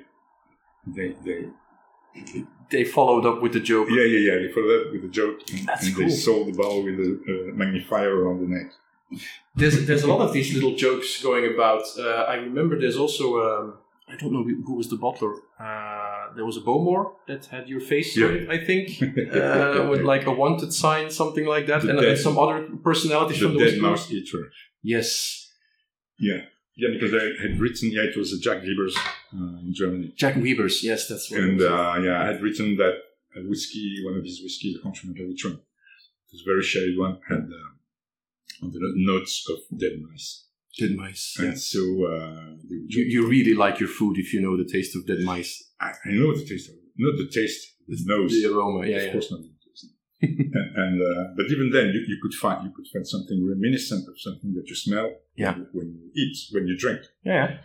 they they They followed up with the joke. yeah yeah yeah they followed up with a joke and, That's and cool. they sold the bottle with a uh, magnifier around the neck There's there's a lot of these little jokes going about. Uh, I remember there's also um, I don't know who was the bottler. Uh, there was a Bowmore that had your face on it, I think, uh, with like a wanted sign, something like that, The and, dead- and some other personalities the from the dead mouse eater Yes. yeah yeah because I had written yeah it was a Jack Wiebers uh, in Germany Jack Wiebers. Yes, that's what. and uh, yeah I had written that a whiskey one of his whiskeys I can't remember which one it was a very shady one had uh, on the notes of dead mice dead mice. and Yeah. so uh, You, you really like your food if you know the taste of dead mice. I, I know the taste of it not the taste the nose The aroma. Yeah, of yeah. course not. and and, uh, but even then, you, you could find you could find something reminiscent of something that you smell Yeah. when you eat, when you drink. Yeah.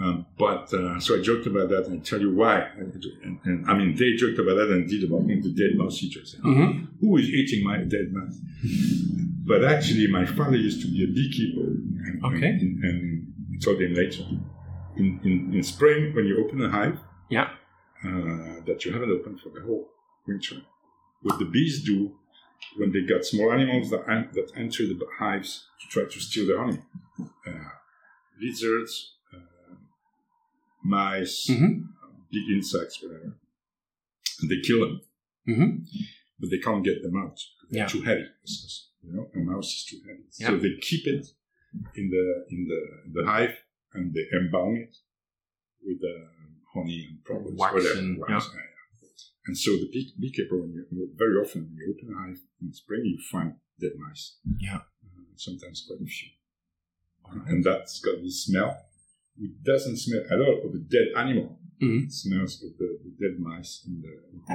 Um, but uh, so I joked about that, and I tell you why. And, and, I mean, they joked about that and did about the dead mouse eaters. hmm Who is eating my dead mouse? But actually, my father used to be a beekeeper. And, Okay. And, and told him later. In, in, in spring, when you open a hive, Yeah. uh, that you haven't opened for the whole winter, what the bees do when they got small animals that, that enter the hives to try to steal the honey, uh, lizards, uh, mice, hmm big insects, whatever, and they kill them hmm but they can't get them out. They're Yeah. too heavy. You know, a mouse is too heavy. Yeah. So they keep it in the in the the hive and they embalm it with uh, honey and products, Wax whatever. and- wax, yeah. And so the bee, beekeeper, when you very often when you open a hive in spring, you find dead mice. Yeah. Uh, sometimes quite a few. And that's got this smell. It doesn't smell at all of a dead animal. Mhm. It smells of the, the dead mice in the,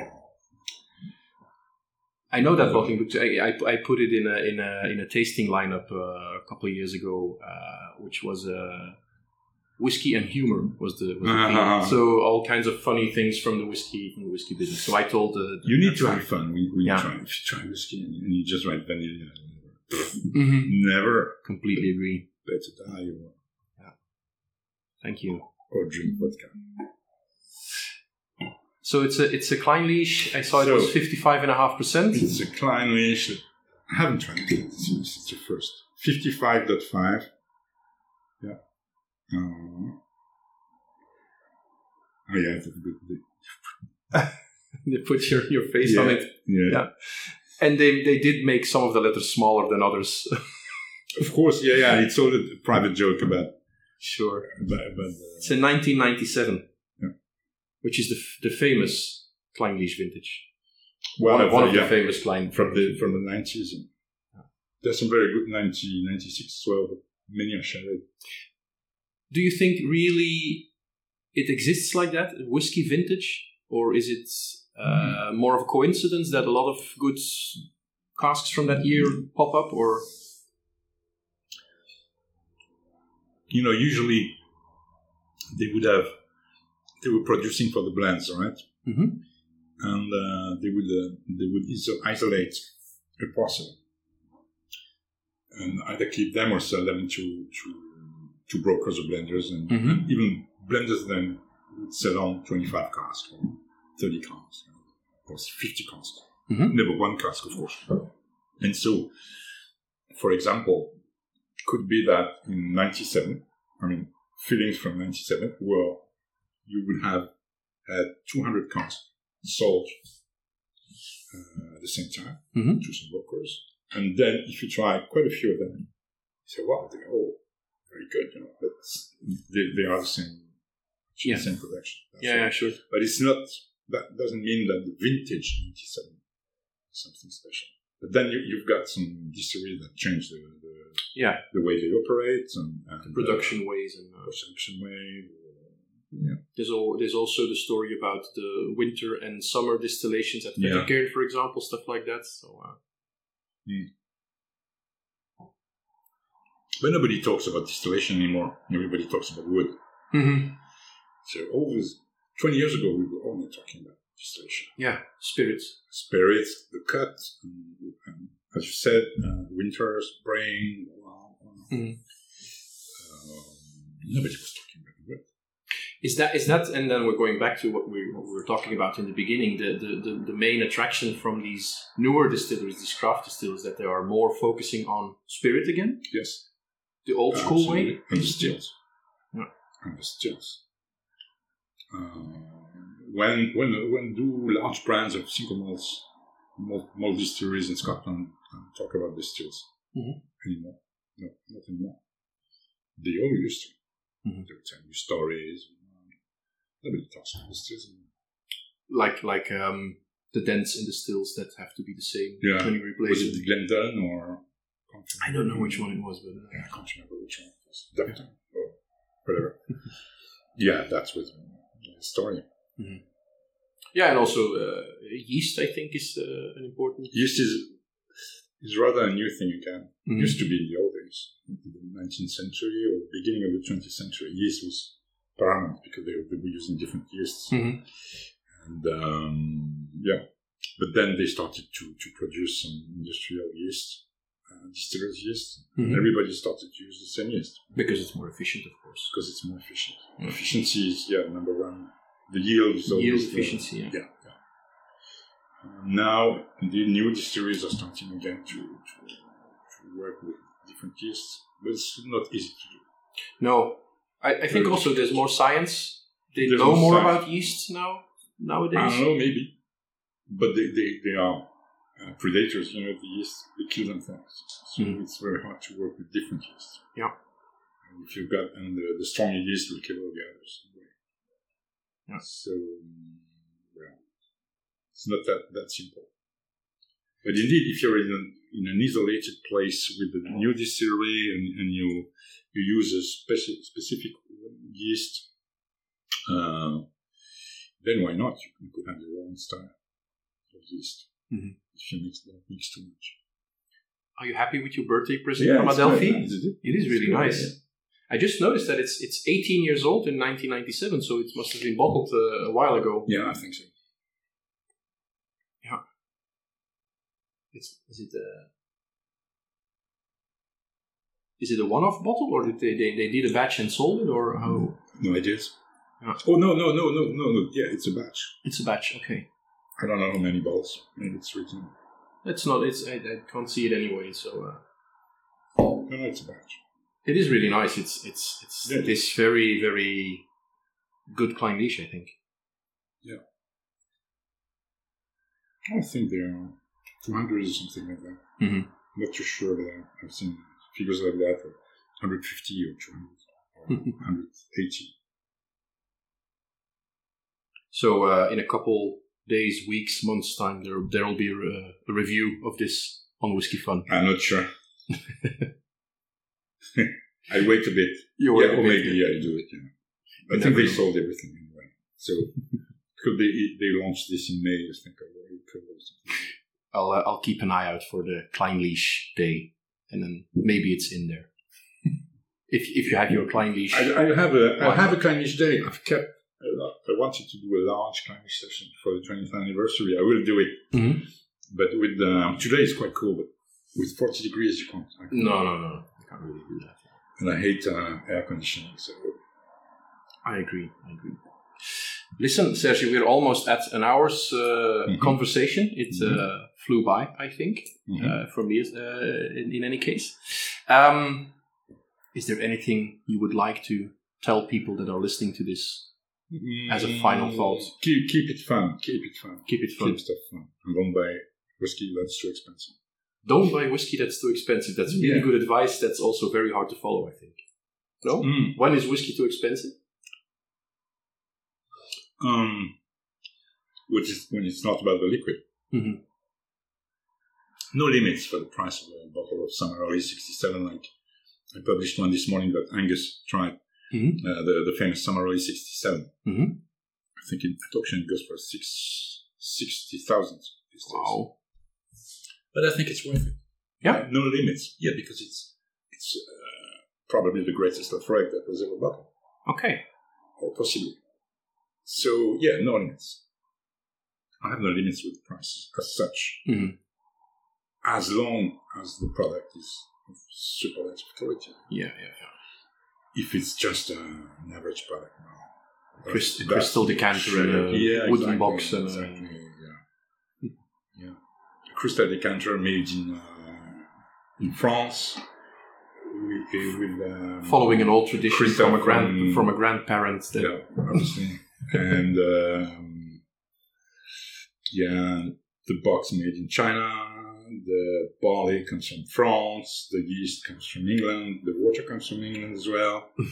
I know that bottling because I, I, I put it in a in a in a tasting lineup uh, a couple of years ago, uh, which was uh, whiskey and humor was the, was the. Uh-huh. So all kinds of funny things from the whiskey from the whiskey business. So I told the, the You need to have fun when, when Yeah. you try. Try whiskey and, you just write vanilla, Mhm. never completely agree. better die or, Thank you. or drink vodka. So it's a it's a Clynelish. I saw it So- was fifty five and a half percent. It's a Clynelish. I haven't tried it. It's, it's the first. 55.5. Uh, oh, yeah, it's a bit, bit. they put your, your face Yeah. on it. Yeah. Yeah. And they, they did make some of the letters smaller than others. Of course, yeah, yeah. It's all a private joke about sure. about, about uh, It's in 1997, Yeah. which is the, f- the famous Clynelish vintage. Well, one one the, of yeah, the famous Klein from the from the nineties. There's some very good 90, 96 as well, but many are shared. Do you think really it exists like that, whiskey vintage, or is it uh, more of a coincidence that a lot of good casks from that year pop up? Or You know, usually they would have they were producing for the blends, right? Mhm. And uh, they would uh, they would iso- isolate a parcel and either keep them or sell them to to, to brokers or blenders, and Mhm. even blenders then sell on twenty five casks or thirty casks or fifty casks. Mhm. Never one cask, of course. And so, for example, could be that in 97, I mean, fillings from 97, where you would have had 200 casks sold uh, at the same time Mhm. to some brokers. And then if you try quite a few of them, you say, wow, they oh, very good, you know, but they, they are the same, Yeah. same production. Yeah, yeah, sure. But it's not, that doesn't mean that the vintage 97 is something special. But then you, you've got some distilleries that change the, the, Yeah, the way they operate and, and the production ways and. uh, Uh, production way. Yeah. There's, al- there's also the story about the winter and summer distillations at Yeah. For example, stuff like that. So, uh, But nobody talks about distillation anymore. Everybody talks about wood. So always, 20 years ago, we were only talking about distillation. yeah, spirits. Spirits, the cut, and, and as you said, uh, winter, spring, blah, blah. Mhm. Um, nobody was talking about wood. Is that is that? And then we're going back to what we, what we were talking about in the beginning. The, the the the main attraction from these newer distilleries, these craft distillers, that they are more focusing on spirit again, Yes. The old school way. Absolutely. And the stills. Yeah. And the stills. Uh, when when when do large brands of single malts, malt, malt distilleries in Scotland uh, talk about the stills Mhm. anymore? No, not anymore. They all used to. Mhm. They would tell you stories. Nobody talks about the stills anymore. Like like um the dents in the stills that have to be the same Yeah. when you replace Was it. it Glendon or? Can't I don't know which one it was, but uh, Yeah, I can't remember which one it was. Dumpton or whatever. yeah, that's with the story. yeah, and also uh, yeast. I think is uh, an important. Yeast is is rather a new thing again. Mhm. Used to be in the old days, in the 19th century or beginning of the 20th century. Yeast was paramount because they, they were using different yeasts, Mhm. and um, yeah. But then they started to to produce some industrial yeast, uh, distillers yeast. Mhm. Everybody started to use the same yeast because it's more efficient, of course. because it's more efficient. Mm. Efficiency is yeah number one. The yield is always Yield the- efficiency. Yeah. yeah, yeah. Uh, now the new distilleries are starting again to, to to work with different yeasts, but it's not easy to do. No, I, I think Very also there's more science. They There's know more more science. about yeast now nowadays. I don't know, maybe, but they they, they are uh, predators. You know, the yeast they kill themselves, so Mhm. it's very hard to work with different yeasts. Yeah. And if you've got and the, the stronger yeast will kill all the others. Yeah. So well, it's not that that simple. But indeed, if you're in an, in an isolated place with a new distillery and, and you you use a specific specific yeast, uh, then why not? You could have your own style of yeast Mhm. If you mix don't mix too much. Are you happy with your birthday present from Adelphi? It is really nice. I just noticed that it's it's 18 years old in 1997, so it must have been bottled uh, a while ago. Yeah, I think so. Yeah. It's is it a is it a one-off bottle, or did they, they, they did a batch and sold it, or how? No ideas. Yeah. Oh no no no no no no! Yeah, it's a batch. It's a batch. Okay, I don't know how many bottles. Maybe it's written. it's not. It's I, I can't see it anyway. So uh, No, no, it's a batch. it is really nice. It's it's it's Yeah. this very very good Clynelish, I think. Yeah. I think they are 200 or something like that. Mhm. Not too sure, but I- I've seen figures like that, or 150 or 200 or 180. So uh, in a couple days, weeks, months time, there there will be a, a review of this on Whisky Fun. I'm not sure. I wait a bit. You yeah, or maybe I do it. Yeah. I think they sold everything anyway. So could they they launched this in May? I think or April or something. I'll uh, I'll keep an eye out for the Clynelish day, and then maybe it's in there. if if you have your Clynelish, I, I have a I have a? Clynelish day. I've kept. I wanted to do a large Clynelish session for the 20th anniversary. I will do it, Mhm. but with um, today is quite cool. But with 40 degrees, you can't. Can't. no no no, I can't really do that. And I hate uh, air conditioning. So I agree. I agree. Listen, Sergio, we're almost at an hour's uh, Mhm. conversation. It Mhm. uh, flew by, I think, mhm. uh, for me uh, in, in any case. Um, is there anything you would like to tell people that are listening to this? As a final thought. keep keep it fun. Keep it fun. Keep it fun. Keep stuff fun. And don't buy whiskey that's too expensive. Don't buy whiskey that's too expensive. That's really Yeah. good advice. That's also very hard to follow, I think. No? Mm. When is whiskey too expensive? Um, which is when it's not about the liquid. Mhm. No limits for the price of a bottle of Samaroli 67. Like I published one this morning that Angus tried, Mhm. uh, the, the famous Samaroli 67. Mhm. I think in, at auction it goes for six, 60,000 these days. Wow. But I think it's worth it. Yeah. Uh, no limits. Yeah, because it's it's uh, probably the greatest of reg that was ever bought. Okay. or possibly. So yeah, no limits. I have no limits with prices as such, Mhm. as long as the product is of superlative quality. Yeah, yeah, yeah. If it's just an average product, no. Crystal, crystal decanter and a yeah, wooden exactly, box and exactly, yeah, yeah. A crystal decanter made in uh, in France with, with um, following an old tradition from a grand from- from a grandparent. That, yeah, obviously, and um, yeah, the box made in China. The barley comes from France. The yeast comes from England. The water comes from England as well. uh,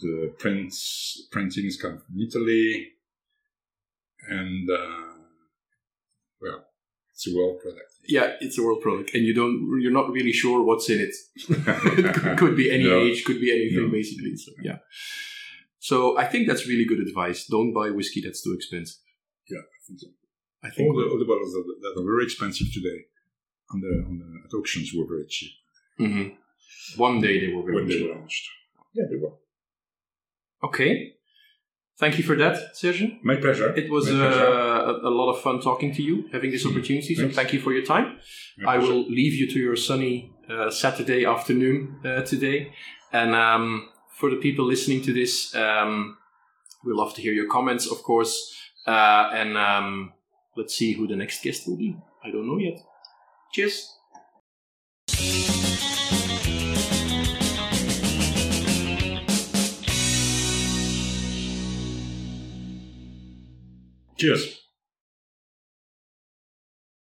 the prints printings come from Italy, and uh, well, it's a world product. Yeah, it's a world product, and you don't you're not really sure what's in it. it could, could be any No. age, could be anything, No. basically. So yeah. So I think that's really good advice. Don't buy whiskey that's too expensive. Yeah, I think so. I think All the, all the bottles that, that are very expensive today on the on the at auctions were very cheap Mhm. one day they were very when they cheap. were launched. Yeah, they were. Okay. Thank you for that, Serge. My pleasure. It was uh, pleasure. a, a lot of fun talking to you, having this Mm. opportunity. So thank you for your time. My I pleasure. will leave you to your sunny uh, Saturday afternoon uh, today. And um, for the people listening to this, um, we'd love to hear your comments, of course. Uh, and um, let's see who the next guest will be. I don't know yet. Cheers. Cheers.